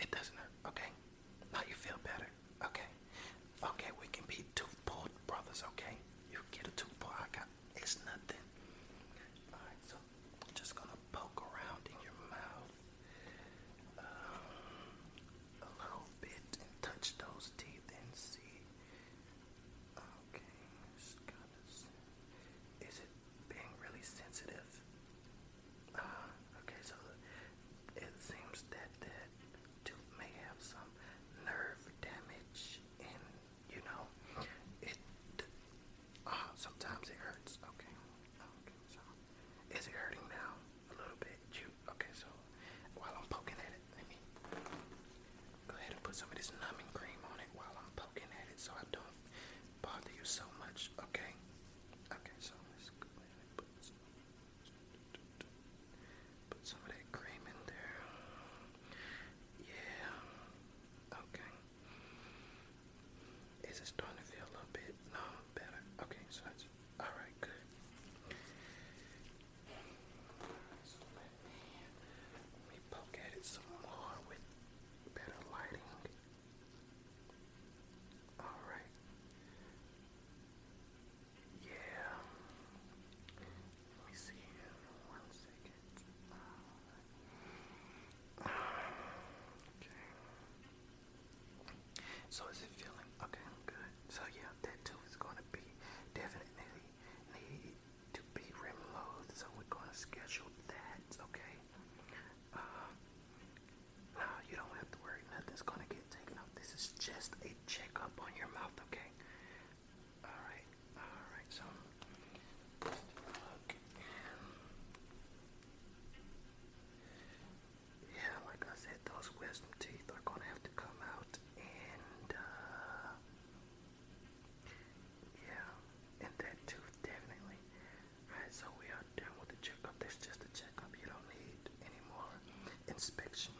it doesn't is starting to feel a little bit um, better. Okay, so that's all right, good. Let me, poke at it some more with better lighting. All right. Yeah. Let me see. One second. Okay. So is it inspection.